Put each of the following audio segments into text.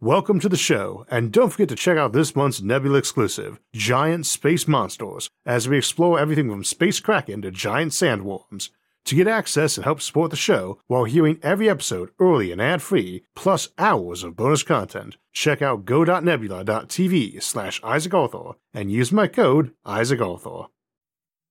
Welcome to the show, and don't forget to check out this month's Nebula exclusive, Giant Space Monsters, as we explore everything from space kraken to giant sandworms. To get access and help support the show while hearing every episode early and ad-free, plus hours of bonus content, check out go.nebula.tv slash Isaac Arthur and use my code Isaac Arthur.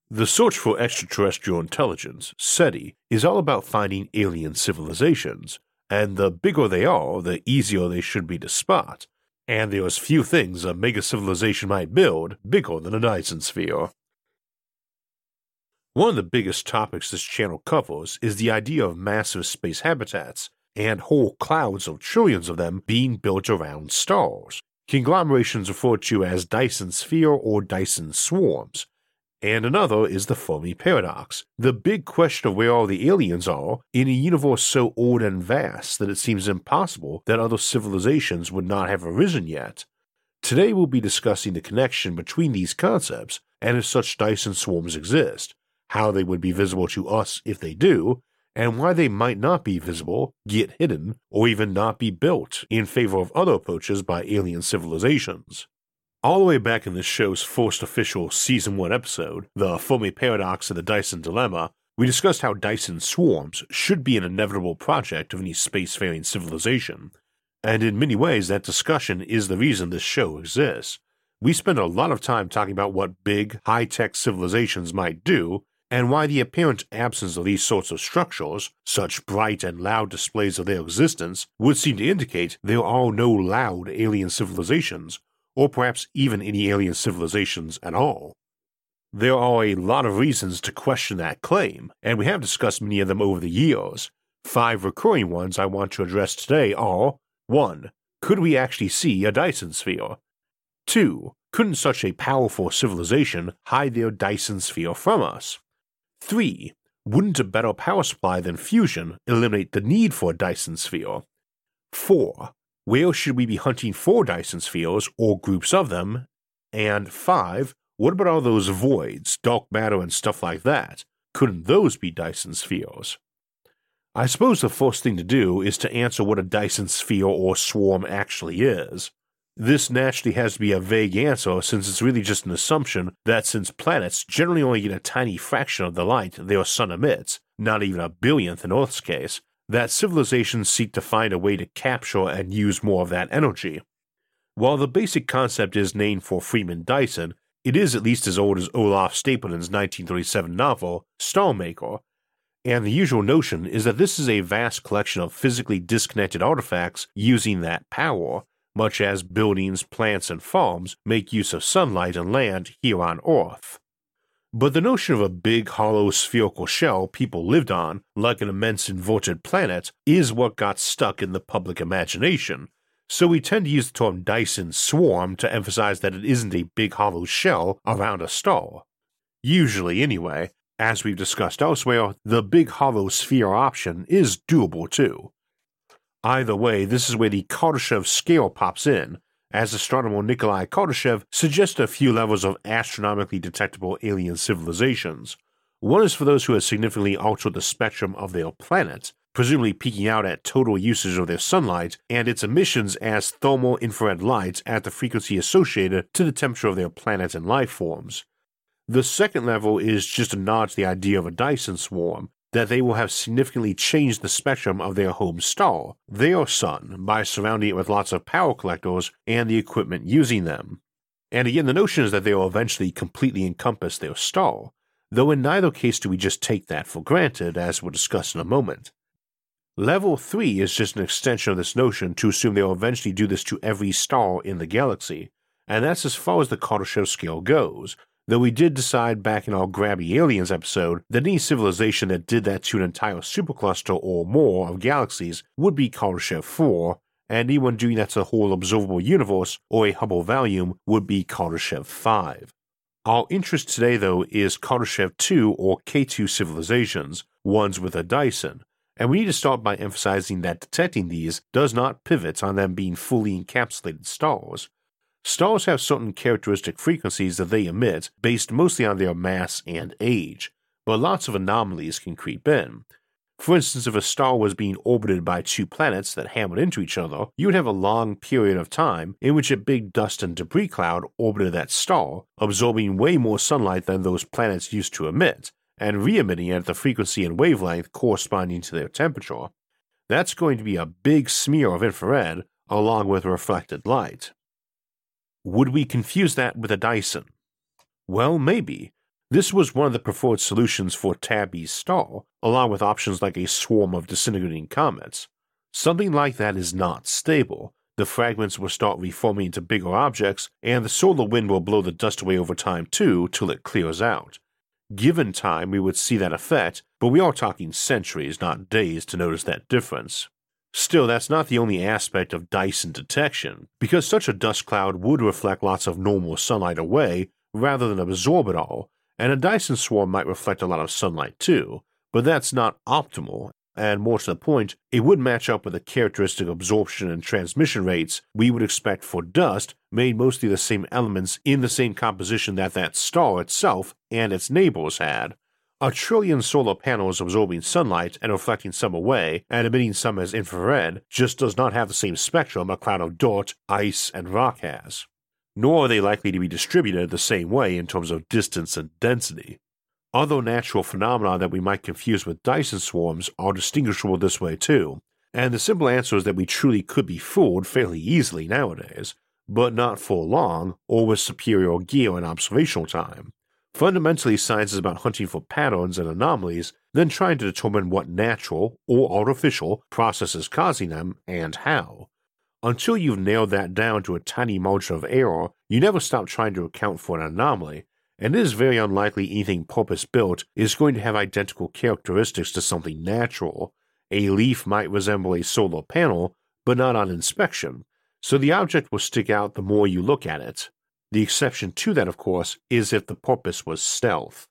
The search for extraterrestrial intelligence, SETI, is all about finding alien civilizations, and the bigger they are, the easier they should be to spot. And there's few things a mega civilization might build bigger than a Dyson sphere. One of the biggest topics this channel covers is the idea of massive space habitats, and whole clouds of trillions of them being built around stars. Conglomerations referred to as Dyson sphere or Dyson swarms, and another is the Fermi paradox, the big question of where all the aliens are in a universe so old and vast that it seems impossible that other civilizations would not have arisen yet. Today we'll be discussing the connection between these concepts and if such Dyson swarms exist, how they would be visible to us if they do, and why they might not be visible, get hidden, or even not be built in favor of other approaches by alien civilizations. All the way back in this show's first official Season 1 episode, The Fermi Paradox and the Dyson Dilemma, we discussed how Dyson swarms should be an inevitable project of any spacefaring civilization, and in many ways that discussion is the reason this show exists. We spend a lot of time talking about what big, high tech civilizations might do, and why the apparent absence of these sorts of structures, such bright and loud displays of their existence, would seem to indicate there are no loud alien civilizations, or perhaps even any alien civilizations at all. There are a lot of reasons to question that claim, and we have discussed many of them over the years. Five recurring ones I want to address today are 1. Could we actually see a Dyson sphere? 2. Couldn't such a powerful civilization hide their Dyson sphere from us? 3. Wouldn't a better power supply than fusion eliminate the need for a Dyson sphere? 4. Where should we be hunting for Dyson spheres or groups of them? And 5. What about all those voids, dark matter, and stuff like that? Couldn't those be Dyson spheres? I suppose the first thing to do is to answer what a Dyson sphere or swarm actually is. This naturally has to be a vague answer since it's really just an assumption that since planets generally only get a tiny fraction of the light their sun emits, not even a billionth in Earth's case, that civilizations seek to find a way to capture and use more of that energy. While the basic concept is named for Freeman Dyson, it is at least as old as Olaf Stapledon's 1937 novel, Starmaker, and the usual notion is that this is a vast collection of physically disconnected artifacts using that power, much as buildings, plants, and farms make use of sunlight and land here on Earth. But the notion of a big hollow spherical shell people lived on, like an immense inverted planet, is what got stuck in the public imagination. So we tend to use the term Dyson swarm to emphasize that it isn't a big hollow shell around a star. Usually, anyway, as we've discussed elsewhere, the big hollow sphere option is doable too. Either way, this is where the Kardashev scale pops in, as astronomer Nikolai Kardashev suggests a few levels of astronomically detectable alien civilizations. One is for those who have significantly altered the spectrum of their planet, presumably peaking out at total usage of their sunlight and its emissions as thermal infrared light at the frequency associated to the temperature of their planet and life forms. The second level is just a nod to the idea of a Dyson swarm, that they will have significantly changed the spectrum of their home star, their sun, by surrounding it with lots of power collectors and the equipment using them. And again, the notion is that they will eventually completely encompass their star, though in neither case do we just take that for granted, as we'll discuss in a moment. Level 3 is just an extension of this notion to assume they will eventually do this to every star in the galaxy, and that's as far as the Kardashev scale goes, Though we did decide back in our Grabby Aliens episode that any civilization that did that to an entire supercluster or more of galaxies would be Kardashev 4, and anyone doing that to the whole observable universe or a Hubble volume would be Kardashev 5. Our interest today, though, is Kardashev 2 or K2 civilizations, ones with a Dyson, and we need to start by emphasizing that detecting these does not pivot on them being fully encapsulated stars. Stars have certain characteristic frequencies that they emit based mostly on their mass and age, but lots of anomalies can creep in. For instance, if a star was being orbited by two planets that hammered into each other, you would have a long period of time in which a big dust and debris cloud orbited that star, absorbing way more sunlight than those planets used to emit, and re emitting at the frequency and wavelength corresponding to their temperature. That's going to be a big smear of infrared along with reflected light. Would we confuse that with a Dyson? Well, maybe, this was one of the preferred solutions for Tabby's star, along with options like a swarm of disintegrating comets. Something like that is not stable. The fragments will start reforming into bigger objects, and the solar wind will blow the dust away over time too till it clears out. Given time, we would see that effect, but we are talking centuries, not days, to notice that difference. Still, that's not the only aspect of Dyson detection, because such a dust cloud would reflect lots of normal sunlight away rather than absorb it all, and a Dyson swarm might reflect a lot of sunlight too, but that's not optimal, and more to the point, it would match up with the characteristic absorption and transmission rates we would expect for dust made mostly of the same elements in the same composition that that star itself and its neighbors had. A trillion solar panels absorbing sunlight and reflecting some away and emitting some as infrared just does not have the same spectrum a cloud of dirt, ice, and rock has nor are they likely to be distributed the same way in terms of distance and density. Other natural phenomena that we might confuse with Dyson swarms are distinguishable this way too, and the simple answer is that we truly could be fooled fairly easily nowadays, but not for long or with superior gear and observational time. Fundamentally, science is about hunting for patterns and anomalies, then trying to determine what natural or artificial process is causing them and how. Until you've nailed that down to a tiny margin of error, you never stop trying to account for an anomaly, and it is very unlikely anything purpose built is going to have identical characteristics to something natural. A leaf might resemble a solar panel, but not on inspection, so the object will stick out the more you look at it. The exception to that, of course, is if the purpose was stealth.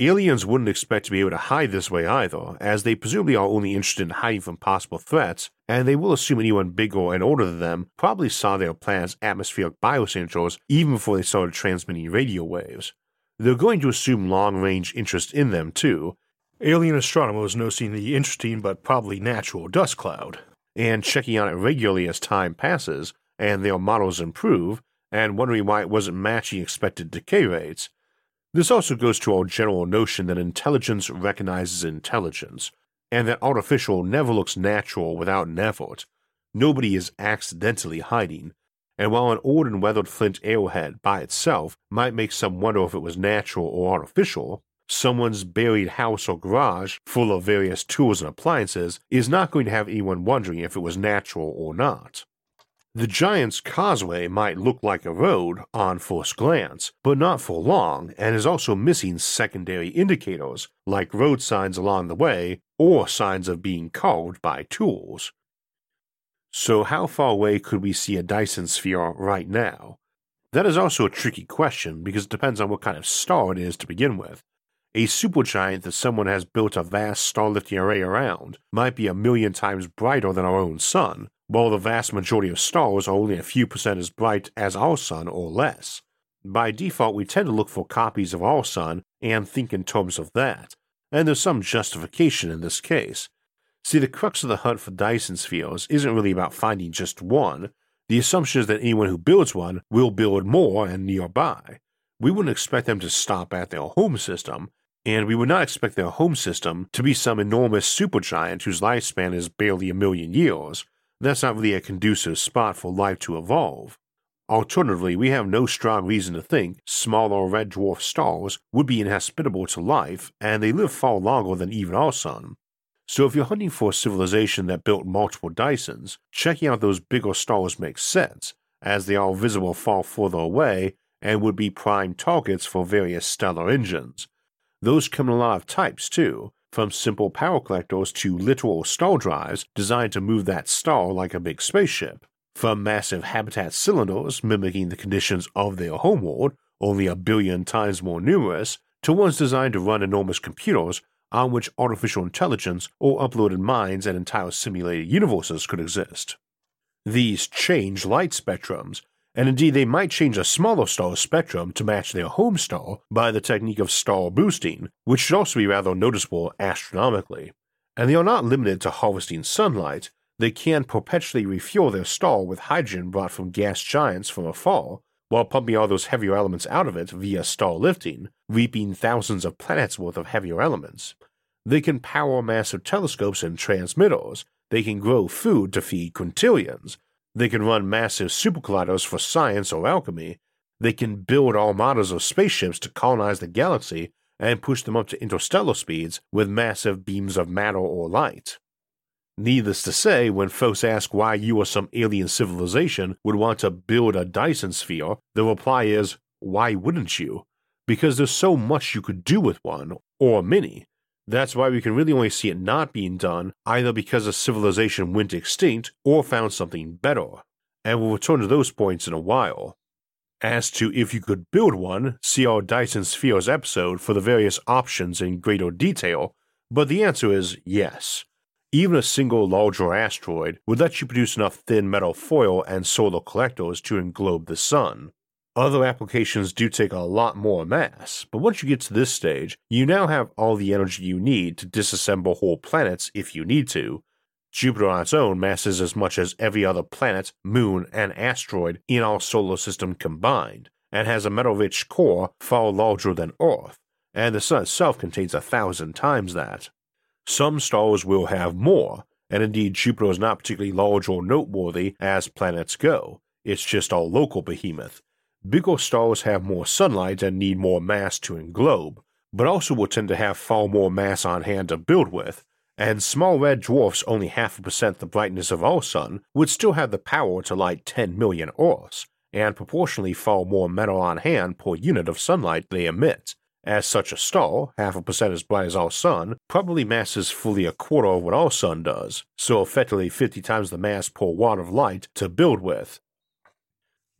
Aliens wouldn't expect to be able to hide this way either, as they presumably are only interested in hiding from possible threats, and they will assume anyone bigger and older than them probably saw their planet's atmospheric biosignatures even before they started transmitting radio waves. They're going to assume long range interest in them too. Alien astronomers noticing the interesting but probably natural dust cloud. And checking on it regularly as time passes and their models improve, and wondering why it wasn't matching expected decay rates this also goes to our general notion that intelligence recognizes intelligence, and that artificial never looks natural without an effort. Nobody is accidentally hiding, and while an old and weathered flint arrowhead by itself might make some wonder if it was natural or artificial, someone's buried house or garage full of various tools and appliances is not going to have anyone wondering if it was natural or not. The Giant's Causeway might look like a road on first glance, but not for long, and is also missing secondary indicators, like road signs along the way or signs of being carved by tools. So, how far away could we see a Dyson sphere right now? That is also a tricky question because it depends on what kind of star it is to begin with. A supergiant that someone has built a vast star-lifting array around might be a million times brighter than our own sun, while the vast majority of stars are only a few percent as bright as our sun or less. By default, we tend to look for copies of our sun and think in terms of that, and there's some justification in this case. See, the crux of the hunt for Dyson spheres isn't really about finding just one. The assumption is that anyone who builds one will build more and nearby. We wouldn't expect them to stop at their home system, and we would not expect their home system to be some enormous supergiant whose lifespan is barely a million years. That's not really a conducive spot for life to evolve. Alternatively, we have no strong reason to think smaller red dwarf stars would be inhospitable to life, and they live far longer than even our sun. So if you're hunting for a civilization that built multiple Dysons, checking out those bigger stars makes sense, as they are visible far further away and would be prime targets for various stellar engines. Those come in a lot of types too, from simple power collectors to literal star drives designed to move that star like a big spaceship, from massive habitat cylinders mimicking the conditions of their homeworld, only a billion times more numerous, to ones designed to run enormous computers on which artificial intelligence or uploaded minds and entire simulated universes could exist. These change light spectrums and indeed they might change a smaller star's spectrum to match their home star by the technique of star boosting, which should also be rather noticeable astronomically. and they are not limited to harvesting sunlight. They can perpetually refuel their star with hydrogen brought from gas giants from afar, while pumping all those heavier elements out of it via star lifting, reaping thousands of planets worth of heavier elements. They can power massive telescopes and transmitters. They can grow food to feed quintillions. They can run massive supercolliders for science or alchemy. They can build armadas of spaceships to colonize the galaxy and push them up to interstellar speeds with massive beams of matter or light. Needless to say, when folks ask why you or some alien civilization would want to build a Dyson sphere, the reply is, why wouldn't you? Because there's so much you could do with one, or many. That's why we can really only see it not being done, either because a civilization went extinct or found something better. And we'll return to those points in a while. As to if you could build one, see our Dyson Spheres episode for the various options in greater detail, but the answer is yes. Even a single larger asteroid would let you produce enough thin metal foil and solar collectors to englobe the sun. Other applications do take a lot more mass, but once you get to this stage, you now have all the energy you need to disassemble whole planets if you need to. Jupiter on its own masses as much as every other planet, moon, and asteroid in our solar system combined, and has a metal rich core far larger than Earth, and the Sun itself contains a thousand times that. Some stars will have more, and indeed Jupiter is not particularly large or noteworthy as planets go, it's just our local behemoth, Bigger stars have more sunlight and need more mass to englobe, but also will tend to have far more mass on hand to build with, and small red dwarfs only half a percent the brightness of our sun would still have the power to light 10 million Earths, and proportionally far more metal on hand per unit of sunlight they emit, as such a star, half a percent as bright as our sun, probably masses fully a quarter of what our sun does, so effectively 50 times the mass per watt of light to build with,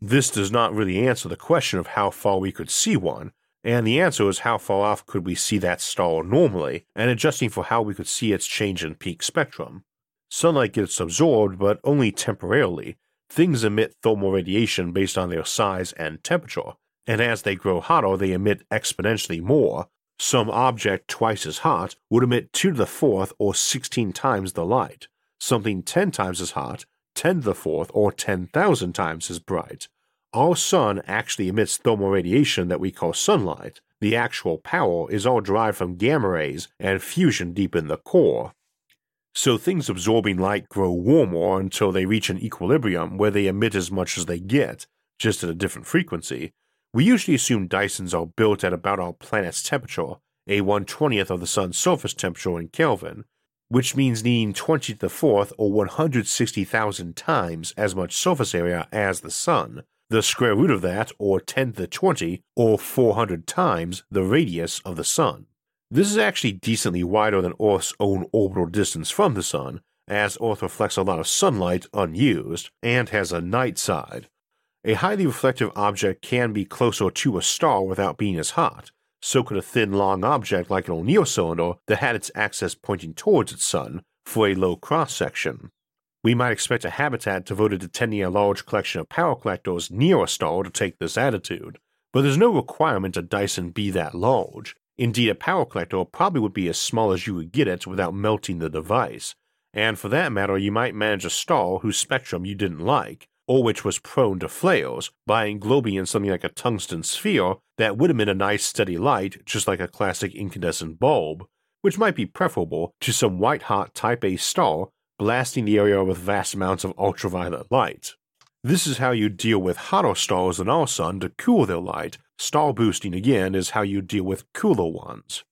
this does not really answer the question of how far we could see one, and the answer is how far off could we see that star normally, and adjusting for how we could see its change in peak spectrum. Sunlight gets absorbed, but only temporarily. Things emit thermal radiation based on their size and temperature, and as they grow hotter, they emit exponentially more. Some object twice as hot would emit 2 to the fourth or 16 times the light. Something 10 times as hot 10 to the fourth or 10,000 times as bright. Our sun actually emits thermal radiation that we call sunlight. The actual power is all derived from gamma rays and fusion deep in the core. So things absorbing light grow warmer until they reach an equilibrium where they emit as much as they get, just at a different frequency. We usually assume Dysons are built at about our planet's temperature, a 120th of the sun's surface temperature in Kelvin, which means needing 20 to the fourth or 160,000 times as much surface area as the Sun, the square root of that, or 10 to the 20, or 400 times the radius of the Sun. This is actually decently wider than Earth's own orbital distance from the Sun, as Earth reflects a lot of sunlight unused and has a night side. A highly reflective object can be closer to a star without being as hot, so could a thin, long object like an O'Neill cylinder that had its axis pointing towards its sun for a low cross section. We might expect a habitat devoted to tending a large collection of power collectors near a star to take this attitude, but there's no requirement a Dyson be that large. Indeed, a power collector probably would be as small as you could get it without melting the device, and for that matter, you might manage a star whose spectrum you didn't like, or which was prone to flares, by englobing in something like a tungsten sphere that would emit a nice steady light just like a classic incandescent bulb, which might be preferable to some white hot Type A star blasting the area with vast amounts of ultraviolet light. This is how you deal with hotter stars than our sun to cool their light. Star boosting again is how you deal with cooler ones.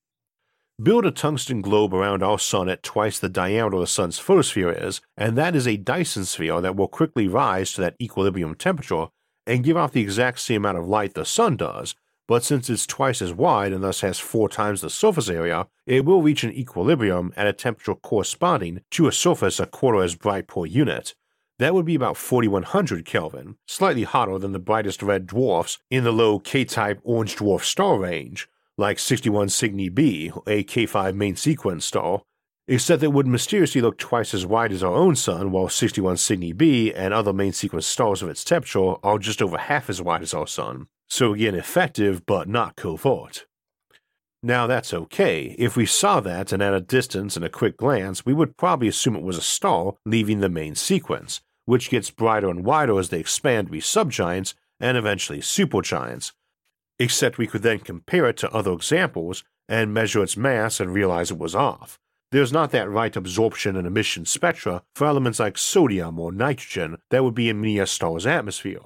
Build a tungsten globe around our sun at twice the diameter the sun's photosphere is, and that is a Dyson sphere that will quickly rise to that equilibrium temperature and give off the exact same amount of light the sun does, but since it's twice as wide and thus has four times the surface area, it will reach an equilibrium at a temperature corresponding to a surface a quarter as bright per unit. That would be about 4100 Kelvin, slightly hotter than the brightest red dwarfs in the low K type orange dwarf star range, like 61 Cygni b, a K5 main sequence star, except it would mysteriously look twice as wide as our own sun, while 61 Cygni b and other main sequence stars of its temperature are just over half as wide as our sun. So again, effective but not covert. Now that's okay. If we saw that and at a distance and a quick glance, we would probably assume it was a star leaving the main sequence, which gets brighter and wider as they expand to be subgiants and eventually supergiants. Except we could then compare it to other examples and measure its mass and realize it was off. There's not that right absorption and emission spectra for elements like sodium or nitrogen that would be in a star's atmosphere.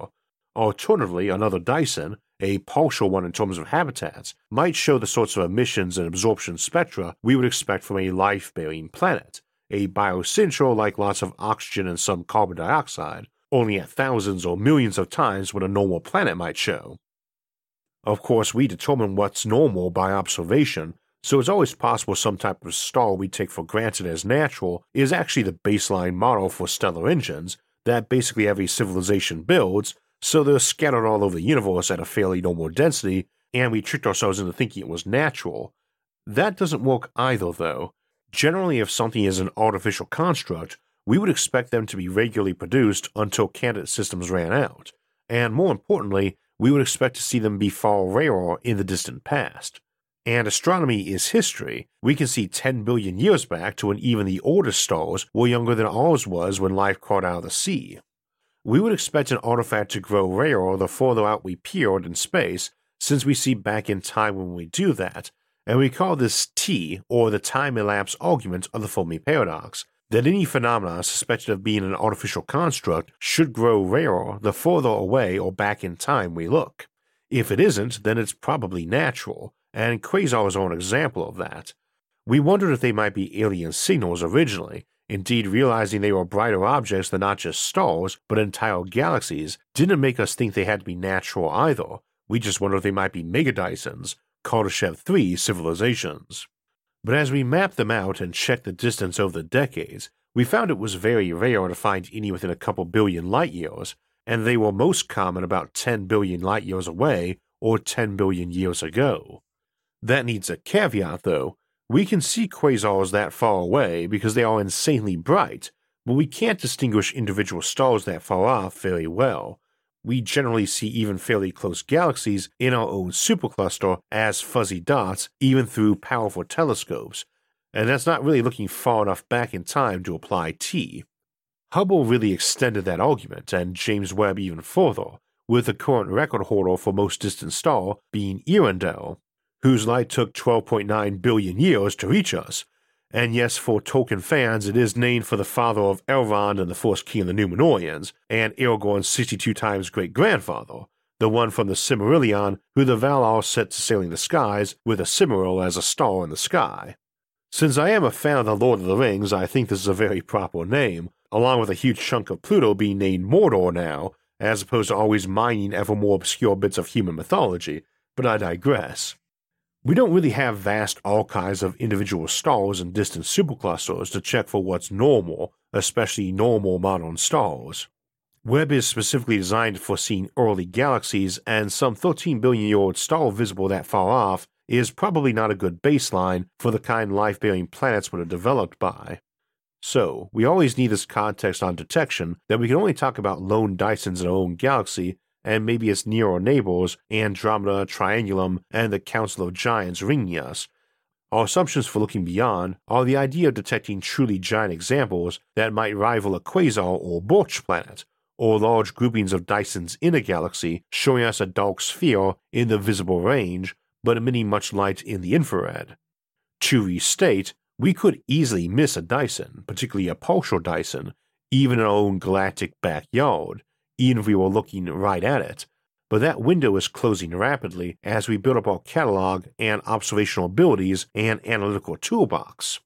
Alternatively, another Dyson, a partial one in terms of habitats, might show the sorts of emissions and absorption spectra we would expect from a life bearing planet, a biocentral like lots of oxygen and some carbon dioxide, only at thousands or millions of times what a normal planet might show. Of course, we determine what's normal by observation, so it's always possible some type of star we take for granted as natural is actually the baseline model for stellar engines that basically every civilization builds, so they're scattered all over the universe at a fairly normal density, and we tricked ourselves into thinking it was natural. That doesn't work either, though. Generally, if something is an artificial construct, we would expect them to be regularly produced until candidate systems ran out, and more importantly, we would expect to see them be far rarer in the distant past. And astronomy is history. We can see 10 billion years back to when even the oldest stars were younger than ours was when life crawled out of the sea. We would expect an artifact to grow rarer the further out we peered in space, since we see back in time when we do that, and we call this T, or the time elapse argument of the Fermi paradox, that any phenomena suspected of being an artificial construct should grow rarer the further away or back in time we look. If it isn't, then it's probably natural, and quasars are an example of that. We wondered if they might be alien signals originally, indeed, realizing they were brighter objects than not just stars, but entire galaxies didn't make us think they had to be natural either. We just wondered if they might be megadysons, Kardashev 3 civilizations. But as we mapped them out and checked the distance over the decades, we found it was very rare to find any within a couple billion light years, and they were most common about 10 billion light years away or 10 billion years ago. That needs a caveat, though. We can see quasars that far away because they are insanely bright, but we can't distinguish individual stars that far off very well. We generally see even fairly close galaxies in our own supercluster as fuzzy dots, even through powerful telescopes, and that's not really looking far enough back in time to apply T. Hubble really extended that argument, and James Webb even further, with the current record holder for most distant star being Earendel, whose light took 12.9 billion years to reach us. And yes, for Tolkien fans, it is named for the father of Elrond and the first king of the Numenoreans, and Aragorn's 62 times great grandfather, the one from the Silmarillion who the Valar set to sailing the skies with a Silmaril as a star in the sky. Since I am a fan of the Lord of the Rings, I think this is a very proper name, along with a huge chunk of Pluto being named Mordor now, as opposed to always mining ever more obscure bits of human mythology, but I digress. We don't really have vast archives of individual stars and distant superclusters to check for what's normal, especially normal modern stars. Webb is specifically designed for seeing early galaxies, and some 13 billion year old star visible that far off is probably not a good baseline for the kind life bearing planets would have developed by. So, we always need this context on detection that we can only talk about lone Dysons in our own galaxy and maybe its nearer neighbors, Andromeda, Triangulum, and the Council of Giants ringing us. Our assumptions for looking beyond are the idea of detecting truly giant examples that might rival a quasar or Birch planet, or large groupings of Dysons in a galaxy showing us a dark sphere in the visible range, but emitting much light in the infrared. To restate, we could easily miss a Dyson, particularly a partial Dyson, even in our own galactic backyard, even if we were looking right at it, but that window is closing rapidly as we build up our catalog and observational abilities and analytical toolbox.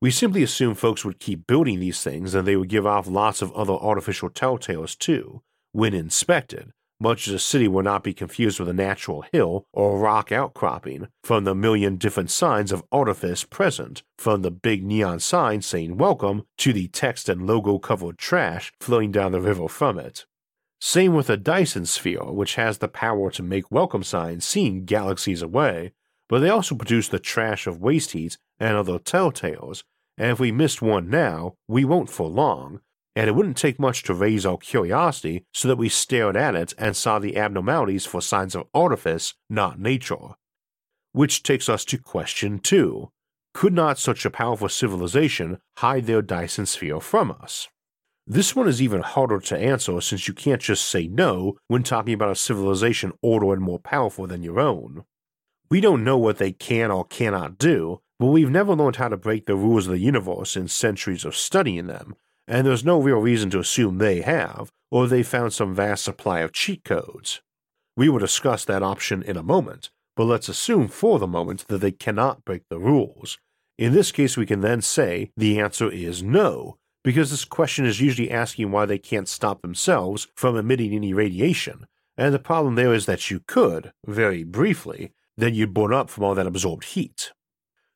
We simply assumed folks would keep building these things and they would give off lots of other artificial telltales too, when inspected, much as a city will not be confused with a natural hill or rock outcropping from the million different signs of artifice present, from the big neon sign saying welcome to the text and logo covered trash flowing down the river from it. Same with a Dyson sphere, which has the power to make welcome signs seen galaxies away, but they also produce the trash of waste heat and other telltales, and if we missed one now, we won't for long, and it wouldn't take much to raise our curiosity so that we stared at it and saw the abnormalities for signs of artifice, not nature. which takes us to question 2. Could not such a powerful civilization hide their Dyson sphere from us? This one is even harder to answer since you can't just say no when talking about a civilization older and more powerful than your own. We don't know what they can or cannot do, but we've never learned how to break the rules of the universe in centuries of studying them, and there's no real reason to assume they have, or they found some vast supply of cheat codes. We will discuss that option in a moment, but let's assume for the moment that they cannot break the rules. In this case, we can then say the answer is no, because this question is usually asking why they can't stop themselves from emitting any radiation, and the problem there is that you could, very briefly, then you'd burn up from all that absorbed heat.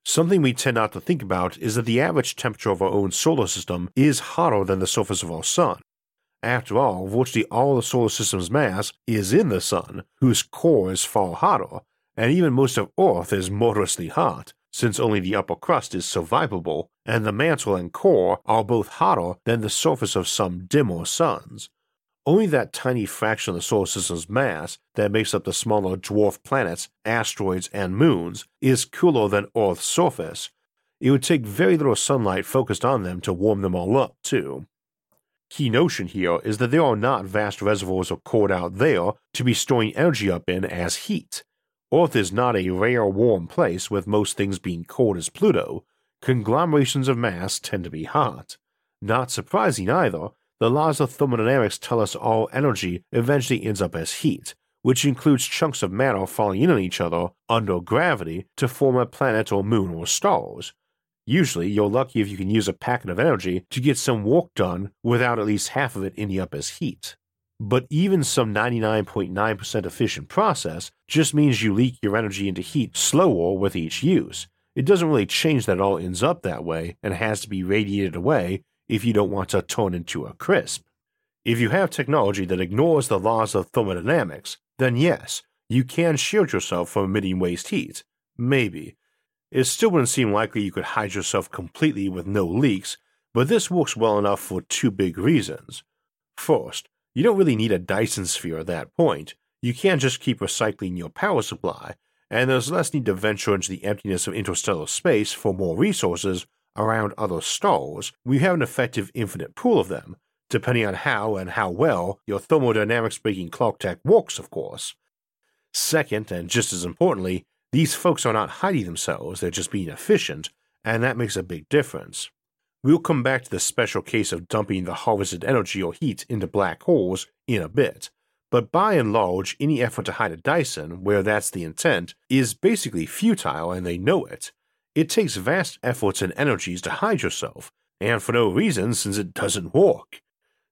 Something we tend not to think about is that the average temperature of our own solar system is hotter than the surface of our sun. After all, virtually all the solar system's mass is in the sun, whose core is far hotter, and even most of Earth is murderously hot, since only the upper crust is survivable, and the mantle and core are both hotter than the surface of some dimmer suns. Only that tiny fraction of the solar system's mass that makes up the smaller dwarf planets, asteroids, and moons is cooler than Earth's surface. It would take very little sunlight focused on them to warm them all up, too. Key notion here is that there are not vast reservoirs of cold out there to be storing energy up in as heat. Earth is not a rare warm place with most things being cold as Pluto. Conglomerations of mass tend to be hot. Not surprising either, the laws of thermodynamics tell us all energy eventually ends up as heat, which includes chunks of matter falling in on each other under gravity to form a planet or moon or stars. Usually, you're lucky if you can use a packet of energy to get some work done without at least half of it ending up as heat. But even some 99.9% efficient process just means you leak your energy into heat slower with each use. It doesn't really change that it all ends up that way and has to be radiated away if you don't want to turn into a crisp. If you have technology that ignores the laws of thermodynamics, then yes, you can shield yourself from emitting waste heat. Maybe. It still wouldn't seem likely you could hide yourself completely with no leaks, but this works well enough for two big reasons. First, you don't really need a Dyson sphere at that point. You can't just keep recycling your power supply, and there's less need to venture into the emptiness of interstellar space for more resources around other stars, we have an effective infinite pool of them, depending on how and how well your thermodynamics breaking Clarketech works, of course. Second, and just as importantly, these folks are not hiding themselves, they're just being efficient, and that makes a big difference. We'll come back to the special case of dumping the harvested energy or heat into black holes in a bit, but by and large, any effort to hide a Dyson, where that's the intent, is basically futile and they know it, it takes vast efforts and energies to hide yourself, and for no reason since it doesn't work.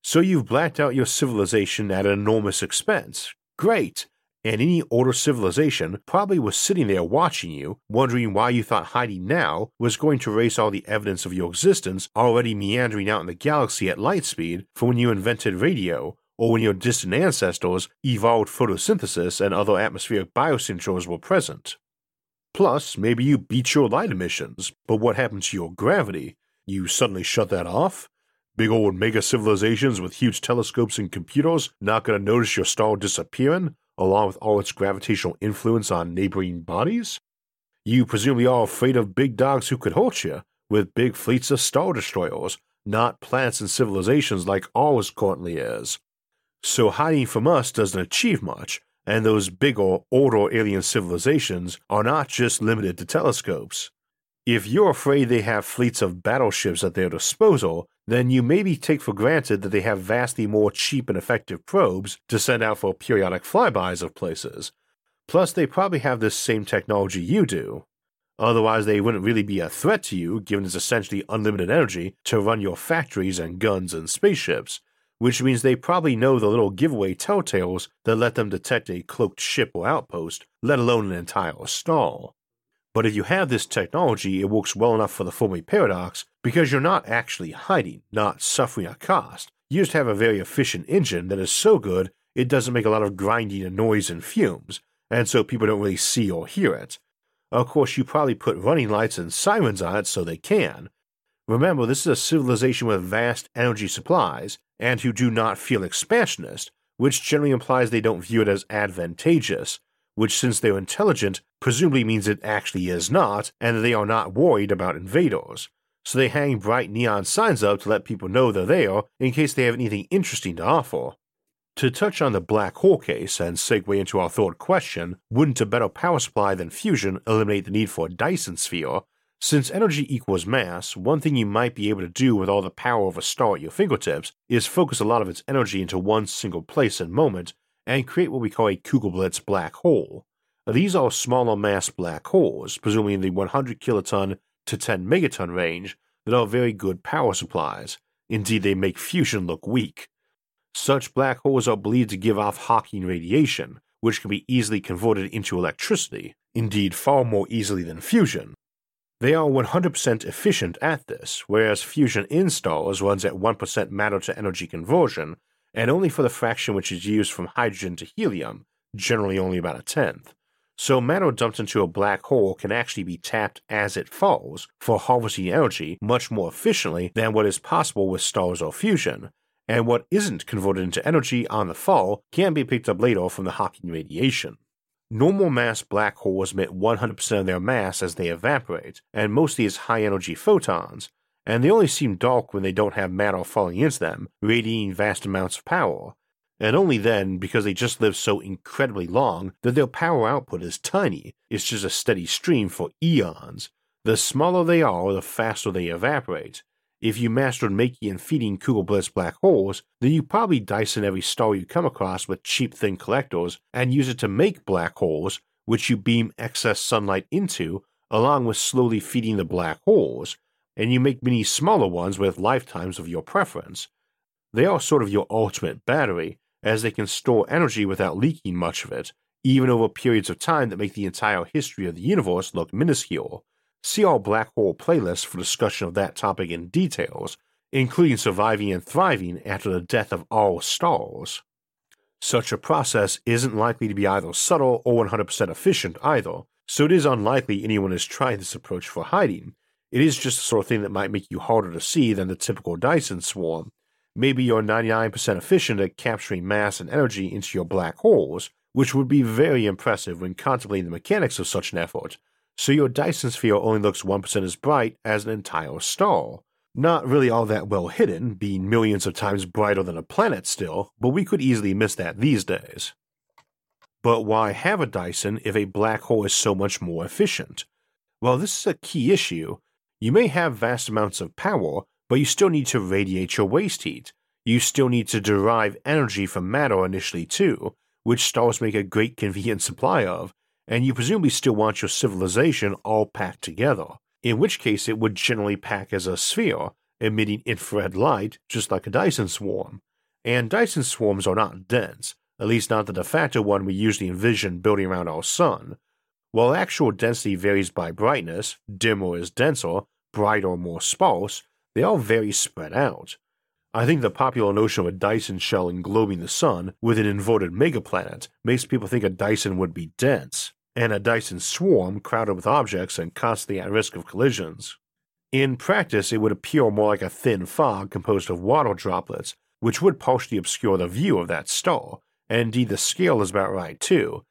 So you've blacked out your civilization at an enormous expense. Great! And any older civilization probably was sitting there watching you, wondering why you thought hiding now was going to erase all the evidence of your existence already meandering out in the galaxy at light speed from when you invented radio, or when your distant ancestors evolved photosynthesis and other atmospheric biosignatures were present. Plus, maybe you beat your light emissions, but what happened to your gravity? You suddenly shut that off? Big old mega civilizations with huge telescopes and computers not gonna notice your star disappearing, along with all its gravitational influence on neighboring bodies? You presumably are afraid of big dogs who could hurt you, with big fleets of star destroyers, not planets and civilizations like ours currently is. So hiding from us doesn't achieve much, and those bigger, older alien civilizations are not just limited to telescopes. If you're afraid they have fleets of battleships at their disposal, then you maybe take for granted that they have vastly more cheap and effective probes to send out for periodic flybys of places. Plus, they probably have this same technology you do. Otherwise, they wouldn't really be a threat to you, given its essentially unlimited energy to run your factories and guns and spaceships, which means they probably know the little giveaway telltales that let them detect a cloaked ship or outpost, let alone an entire star. But if you have this technology, it works well enough for the Fermi paradox because you're not actually hiding, not suffering a cost. You just have a very efficient engine that is so good it doesn't make a lot of grinding and noise and fumes, and so people don't really see or hear it. Of course, you probably put running lights and sirens on it so they can. Remember, this is a civilization with vast energy supplies, and who do not feel expansionist, which generally implies they don't view it as advantageous, which, since they're intelligent, presumably means it actually is not, and that they are not worried about invaders. So they hang bright neon signs up to let people know they're there in case they have anything interesting to offer. To touch on the black hole case and segue into our third question, wouldn't a better power supply than fusion eliminate the need for a Dyson sphere? Since energy equals mass, one thing you might be able to do with all the power of a star at your fingertips is focus a lot of its energy into one single place and moment and create what we call a Kugelblitz black hole. These are smaller mass black holes, presumably in the 100 kiloton to 10 megaton range, that are very good power supplies. Indeed, they make fusion look weak. Such black holes are believed to give off Hawking radiation, which can be easily converted into electricity, indeed, far more easily than fusion. They are 100% efficient at this, whereas fusion in stars runs at 1% matter to energy conversion, and only for the fraction which is used from hydrogen to helium, generally only about a tenth. So matter dumped into a black hole can actually be tapped as it falls for harvesting energy much more efficiently than what is possible with stars or fusion, and what isn't converted into energy on the fall can be picked up later from the Hawking radiation. Normal mass black holes emit 100% of their mass as they evaporate, and mostly as high energy photons, and they only seem dark when they don't have matter falling into them, radiating vast amounts of power, and only then because they just live so incredibly long that their power output is tiny. It's just a steady stream for eons. The smaller they are, the faster they evaporate, if you mastered making and feeding Kugelblitz black holes, then you probably Dyson every star you come across with cheap thin collectors and use it to make black holes, which you beam excess sunlight into, along with slowly feeding the black holes, and you make many smaller ones with lifetimes of your preference. They are sort of your ultimate battery, as they can store energy without leaking much of it, even over periods of time that make the entire history of the universe look minuscule. See our black hole playlist for discussion of that topic in details, including surviving and thriving after the death of all stars. Such a process isn't likely to be either subtle or 100% efficient either, so it is unlikely anyone has tried this approach for hiding. It is just the sort of thing that might make you harder to see than the typical Dyson swarm. Maybe you're 99% efficient at capturing mass and energy into your black holes, which would be very impressive when contemplating the mechanics of such an effort, so your Dyson sphere only looks 1% as bright as an entire star. Not really all that well hidden, being millions of times brighter than a planet still, but we could easily miss that these days. But why have a Dyson if a black hole is so much more efficient? Well, this is a key issue. You may have vast amounts of power, but you still need to radiate your waste heat. You still need to derive energy from matter initially, too, which stars make a great convenient supply of, and you presumably still want your civilization all packed together, in which case it would generally pack as a sphere, emitting infrared light just like a Dyson swarm. And Dyson swarms are not dense, at least not the de facto one we usually envision building around our sun. While actual density varies by brightness, dimmer is denser, brighter more sparse, they are very spread out. I think the popular notion of a Dyson shell englobing the sun with an inverted megaplanet makes people think a Dyson would be dense, and a Dyson swarm crowded with objects and constantly at risk of collisions. In practice, it would appear more like a thin fog composed of water droplets, which would partially obscure the view of that star, and indeed the scale is about right too.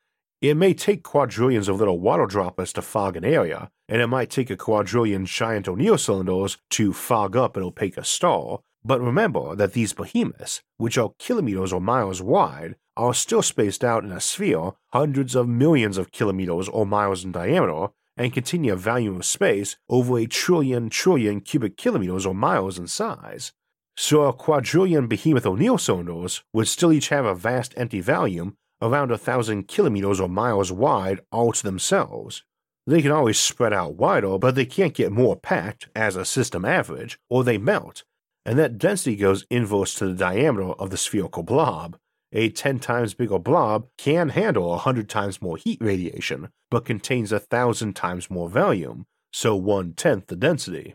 It may take quadrillions of little water droplets to fog an area, and it might take a quadrillion giant O'Neill cylinders to fog up an opaque star, but remember that these behemoths, which are kilometers or miles wide, are still spaced out in a sphere hundreds of millions of kilometers or miles in diameter and contain a volume of space over a trillion trillion cubic kilometers or miles in size. So a quadrillion behemoth O'Neill cylinders would still each have a vast empty volume around a thousand kilometers or miles wide all to themselves. They can always spread out wider, but they can't get more packed as a system average, or they melt, and that density goes inverse to the diameter of the spherical blob. A 10 times bigger blob can handle 100 times more heat radiation, but contains a thousand times more volume, so one tenth the density.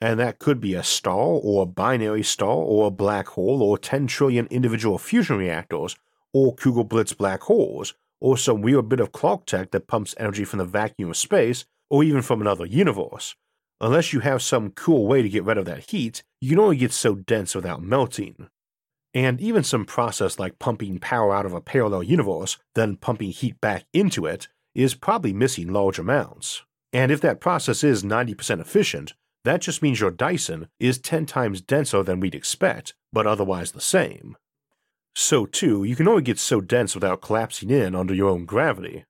And that could be a star, or a binary star, or a black hole, or 10 trillion individual fusion reactors, or Kugelblitz black holes, or some weird bit of Clarketech that pumps energy from the vacuum of space, or even from another universe. Unless you have some cool way to get rid of that heat, you can only get so dense without melting. And even some process like pumping power out of a parallel universe, then pumping heat back into it, is probably missing large amounts. And if that process is 90% efficient, that just means your Dyson is 10 times denser than we'd expect, but otherwise the same. So, too, you can only get so dense without collapsing in under your own gravity.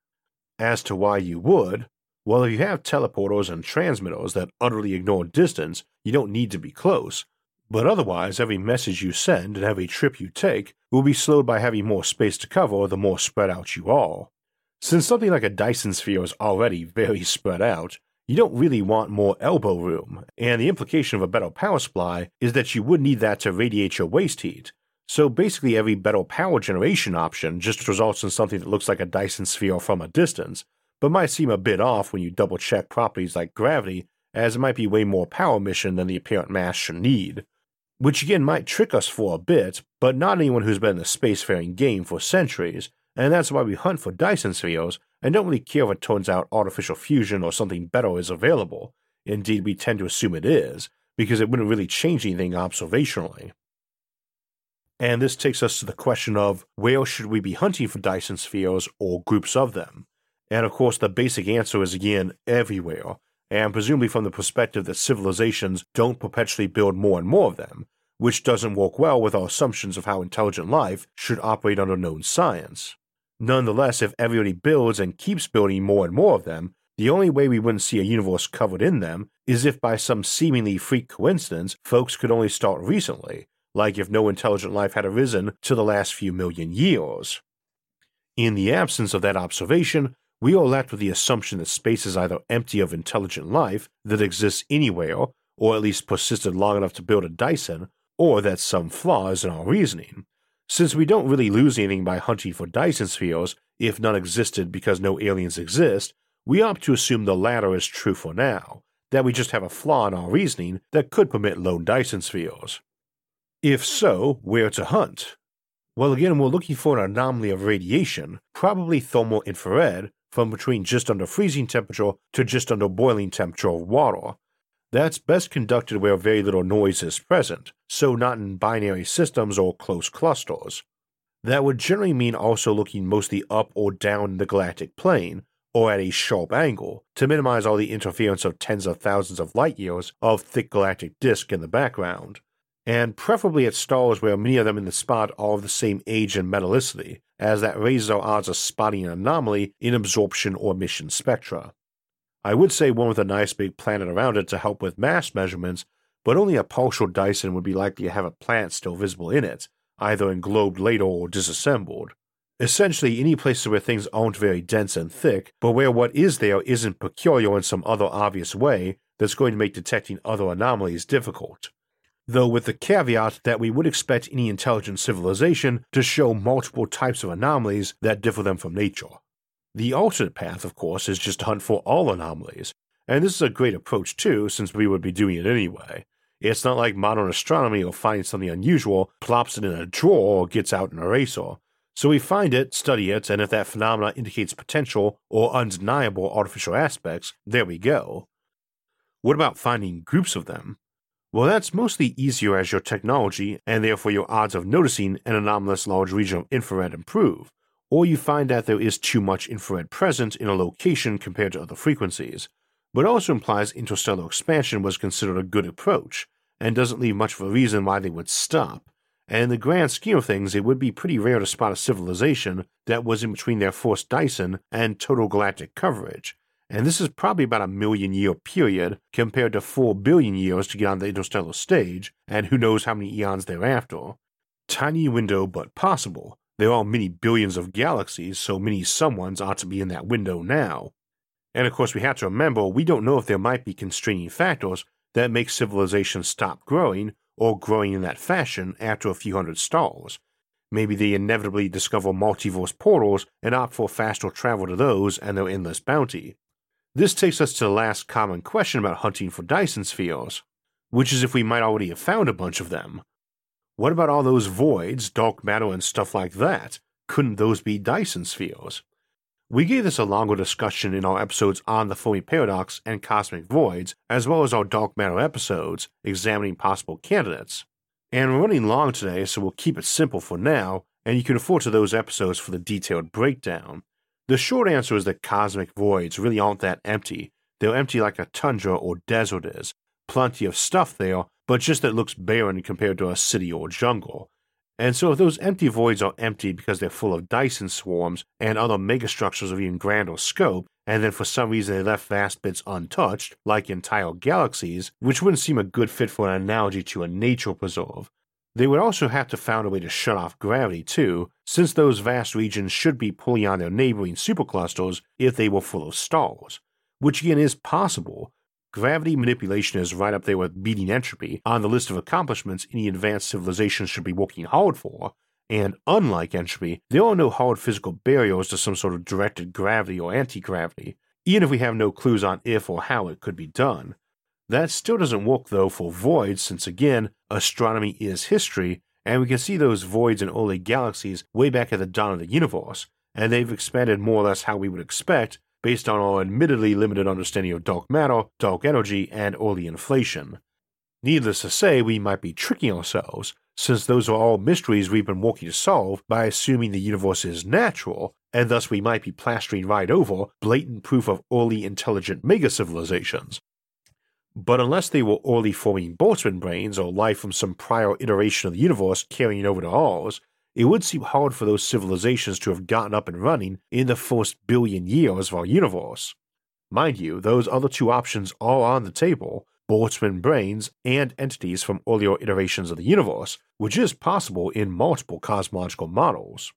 As to why you would, well, if you have teleporters and transmitters that utterly ignore distance, you don't need to be close, but otherwise, every message you send and every trip you take will be slowed by having more space to cover the more spread out you are. Since something like a Dyson sphere is already very spread out, you don't really want more elbow room, and the implication of a better power supply is that you would need that to radiate your waste heat. So basically, every better power generation option just results in something that looks like a Dyson sphere from a distance, but might seem a bit off when you double check properties like gravity, as it might be way more power emission than the apparent mass should need which again might trick us for a bit, but not anyone who's been in the spacefaring game for centuries, and that's why we hunt for Dyson spheres and don't really care if it turns out artificial fusion or something better is available. Indeed, we tend to assume it is, because it wouldn't really change anything observationally. And this takes us to the question of where should we be hunting for Dyson spheres or groups of them? And of course, the basic answer is again everywhere, and presumably from the perspective that civilizations don't perpetually build more and more of them, which doesn't work well with our assumptions of how intelligent life should operate under known science. Nonetheless, if everybody builds and keeps building more and more of them, the only way we wouldn't see a universe covered in them is if by some seemingly freak coincidence folks could only start recently, like if no intelligent life had arisen to the last few million years. In the absence of that observation, we are left with the assumption that space is either empty of intelligent life that exists anywhere, or at least persisted long enough to build a Dyson, or that some flaw is in our reasoning. Since we don't really lose anything by hunting for Dyson spheres if none existed because no aliens exist, we opt to assume the latter is true for now, that we just have a flaw in our reasoning that could permit lone Dyson spheres. If so, where to hunt? Well, again, we're looking for an anomaly of radiation, probably thermal infrared, from between just under freezing temperature to just under boiling temperature of water. That's best conducted where very little noise is present, so not in binary systems or close clusters. That would generally mean also looking mostly up or down the galactic plane, or at a sharp angle, to minimize all the interference of tens of thousands of light years of thick galactic disk in the background and preferably at stars where many of them in the spot are of the same age and metallicity, as that raises our odds of spotting an anomaly in absorption or emission spectra. I would say one with a nice big planet around it to help with mass measurements, but only a partial Dyson would be likely to have a planet still visible in it, either englobed later or disassembled. Essentially, any places where things aren't very dense and thick, but where what is there isn't peculiar in some other obvious way that's going to make detecting other anomalies difficult though with the caveat that we would expect any intelligent civilization to show multiple types of anomalies that differ them from nature. The alternate path, of course, is just to hunt for all anomalies, and this is a great approach too, since we would be doing it anyway. It's not like modern astronomy will find something unusual, plops it in a drawer, or gets out an eraser. So we find it, study it, and if that phenomena indicates potential or undeniable artificial aspects, there we go. What about finding groups of them? Well, that's mostly easier as your technology, and therefore your odds of noticing an anomalous large region of infrared improve, or you find that there is too much infrared present in a location compared to other frequencies, but also implies interstellar expansion was considered a good approach, and doesn't leave much of a reason why they would stop. And in the grand scheme of things, it would be pretty rare to spot a civilization that was in between their first Dyson and total galactic coverage, and this is probably about a million year period compared to 4 billion years to get on the interstellar stage, and who knows how many eons thereafter. Tiny window, but possible. There are many billions of galaxies, so many someones ought to be in that window now. And of course, we have to remember we don't know if there might be constraining factors that make civilization stop growing or growing in that fashion after a few hundred stars. Maybe they inevitably discover multiverse portals and opt for faster travel to those and their endless bounty. This takes us to the last common question about hunting for Dyson spheres, which is if we might already have found a bunch of them. What about all those voids, dark matter, and stuff like that? Couldn't those be Dyson spheres? We gave this a longer discussion in our episodes on the Fermi paradox and cosmic voids, as well as our dark matter episodes examining possible candidates. And we're running long today, so we'll keep it simple for now, and you can refer to those episodes for the detailed breakdown. The short answer is that cosmic voids really aren't that empty. They're empty like a tundra or desert is. Plenty of stuff there, but just that looks barren compared to a city or jungle. And so if those empty voids are empty because they're full of Dyson swarms and other megastructures of even grander scope, and then for some reason they left vast bits untouched, like entire galaxies, which wouldn't seem a good fit for an analogy to a nature preserve. They would also have to find a way to shut off gravity too, since those vast regions should be pulling on their neighboring superclusters if they were full of stars, which again is possible, Gravity manipulation is right up there with beating entropy on the list of accomplishments any advanced civilization should be working hard for, and unlike entropy, there are no hard physical barriers to some sort of directed gravity or anti gravity, even if we have no clues on if or how it could be done. That still doesn't work though for voids, since again, astronomy is history, and we can see those voids in early galaxies way back at the dawn of the universe, and they've expanded more or less how we would expect based on our admittedly limited understanding of dark matter, dark energy, and early inflation. Needless to say, we might be tricking ourselves, since those are all mysteries we've been working to solve by assuming the universe is natural, and thus we might be plastering right over blatant proof of early intelligent megacivilizations. But unless they were early forming Boltzmann brains or life from some prior iteration of the universe carrying over to ours, it would seem hard for those civilizations to have gotten up and running in the first billion years of our universe. Mind you, those other two options are on the table Boltzmann brains and entities from earlier iterations of the universe, which is possible in multiple cosmological models.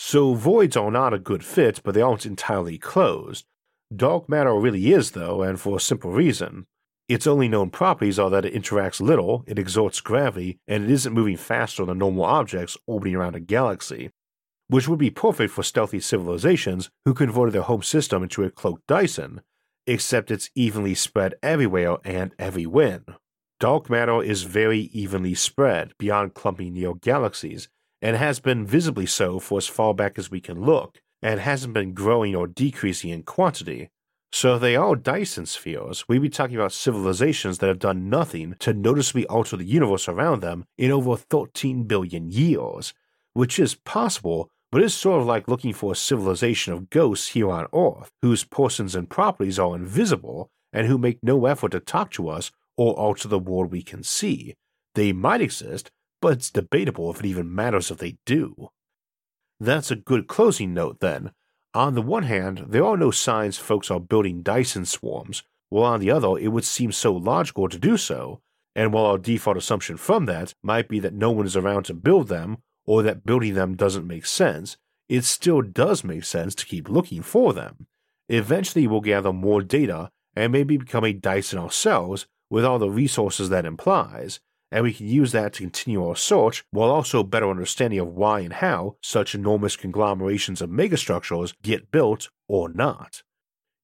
So, voids are not a good fit, but they aren't entirely closed. Dark matter really is, though, and for a simple reason. Its only known properties are that it interacts little, it exerts gravity, and it isn't moving faster than normal objects orbiting around a galaxy, which would be perfect for stealthy civilizations who converted their home system into a cloaked Dyson, except it's evenly spread everywhere and every when. Dark matter is very evenly spread beyond clumping near galaxies, and has been visibly so for as far back as we can look, and hasn't been growing or decreasing in quantity, so if they are Dyson spheres, we'd be talking about civilizations that have done nothing to noticeably alter the universe around them in over 13 billion years, which is possible, but is sort of like looking for a civilization of ghosts here on Earth, whose persons and properties are invisible, and who make no effort to talk to us or alter the world we can see. They might exist, but it's debatable if it even matters if they do. That's a good closing note, then, on the one hand, there are no signs folks are building Dyson swarms, while on the other, it would seem so logical to do so, and while our default assumption from that might be that no one is around to build them, or that building them doesn't make sense, it still does make sense to keep looking for them. Eventually, we'll gather more data and maybe become a Dyson ourselves with all the resources that implies, and we can use that to continue our search while also better understanding of why and how such enormous conglomerations of megastructures get built or not.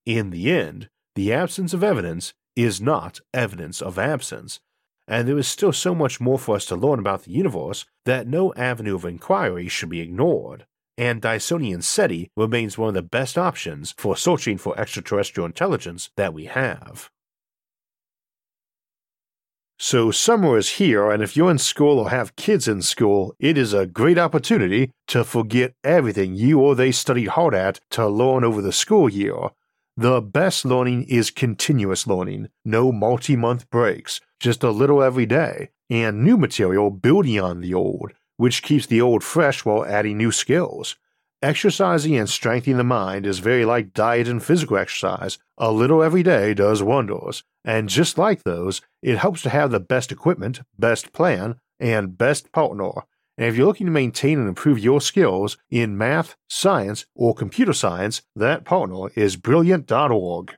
In the end, the absence of evidence is not evidence of absence, and there is still so much more for us to learn about the universe that no avenue of inquiry should be ignored, and Dysonian SETI remains one of the best options for searching for extraterrestrial intelligence that we have. So, summer is here, and if you're in school or have kids in school, it is a great opportunity to forget everything you or they studied hard at to learn over the school year. The best learning is continuous learning, no multi month breaks, just a little every day, and new material building on the old, which keeps the old fresh while adding new skills. Exercising and strengthening the mind is very like diet and physical exercise. A little every day does wonders. And just like those, it helps to have the best equipment, best plan, and best partner. And if you're looking to maintain and improve your skills in math, science, or computer science, that partner is Brilliant.org.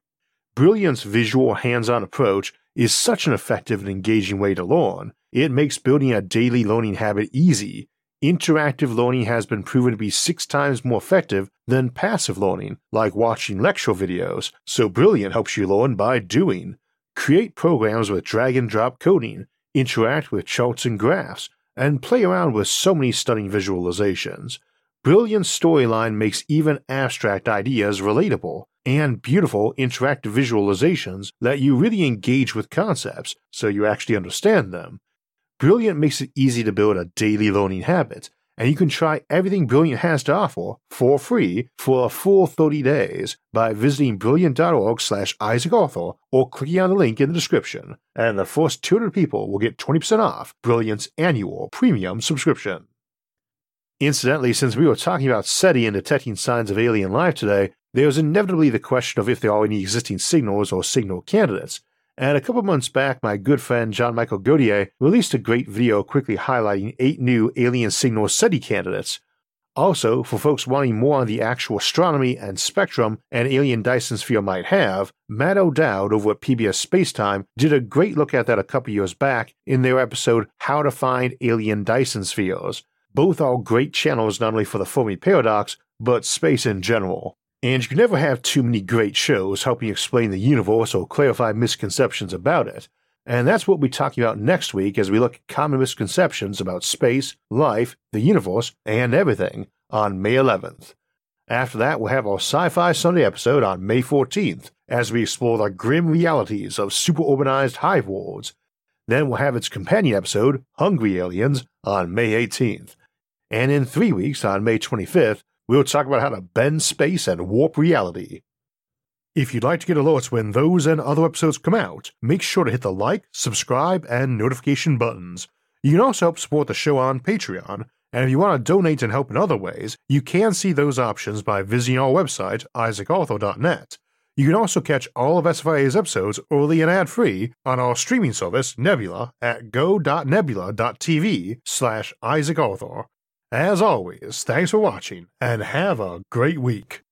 Brilliant's visual hands on approach is such an effective and engaging way to learn. It makes building a daily learning habit easy interactive learning has been proven to be six times more effective than passive learning, like watching lecture videos, so Brilliant helps you learn by doing. Create programs with drag and drop coding, interact with charts and graphs, and play around with so many stunning visualizations. Brilliant storyline makes even abstract ideas relatable, and beautiful interactive visualizations let you really engage with concepts so you actually understand them. Brilliant makes it easy to build a daily learning habit, and you can try everything Brilliant has to offer for free for a full 30 days by visiting brilliant.org slash Isaac or clicking on the link in the description, and the first 200 people will get 20% off Brilliant's annual premium subscription. Incidentally, since we were talking about SETI and detecting signs of alien life today, there's inevitably the question of if there are any existing signals or signal candidates, and a couple months back, my good friend John Michael Godier released a great video quickly highlighting eight new alien signal SETI candidates. Also, for folks wanting more on the actual astronomy and spectrum an alien Dyson sphere might have, Matt O'Dowd over at PBS Spacetime did a great look at that a couple years back in their episode How to Find Alien Dyson Spheres. Both are great channels not only for the Fermi Paradox, but space in general. And you can never have too many great shows helping explain the universe or clarify misconceptions about it. And that's what we'll be talking about next week as we look at common misconceptions about space, life, the universe, and everything on May 11th. After that, we'll have our Sci Fi Sunday episode on May 14th as we explore the grim realities of superurbanized hive worlds. Then we'll have its companion episode, Hungry Aliens, on May 18th. And in three weeks, on May 25th, we'll talk about how to bend space and warp reality. If you'd like to get alerts when those and other episodes come out, make sure to hit the like, subscribe, and notification buttons. You can also help support the show on Patreon, and if you want to donate and help in other ways, you can see those options by visiting our website, isaacarthur.net. You can also catch all of SFIA's episodes early and ad-free on our streaming service, Nebula, at go.nebula.tv slash isaacarthur. As always, thanks for watching and have a great week.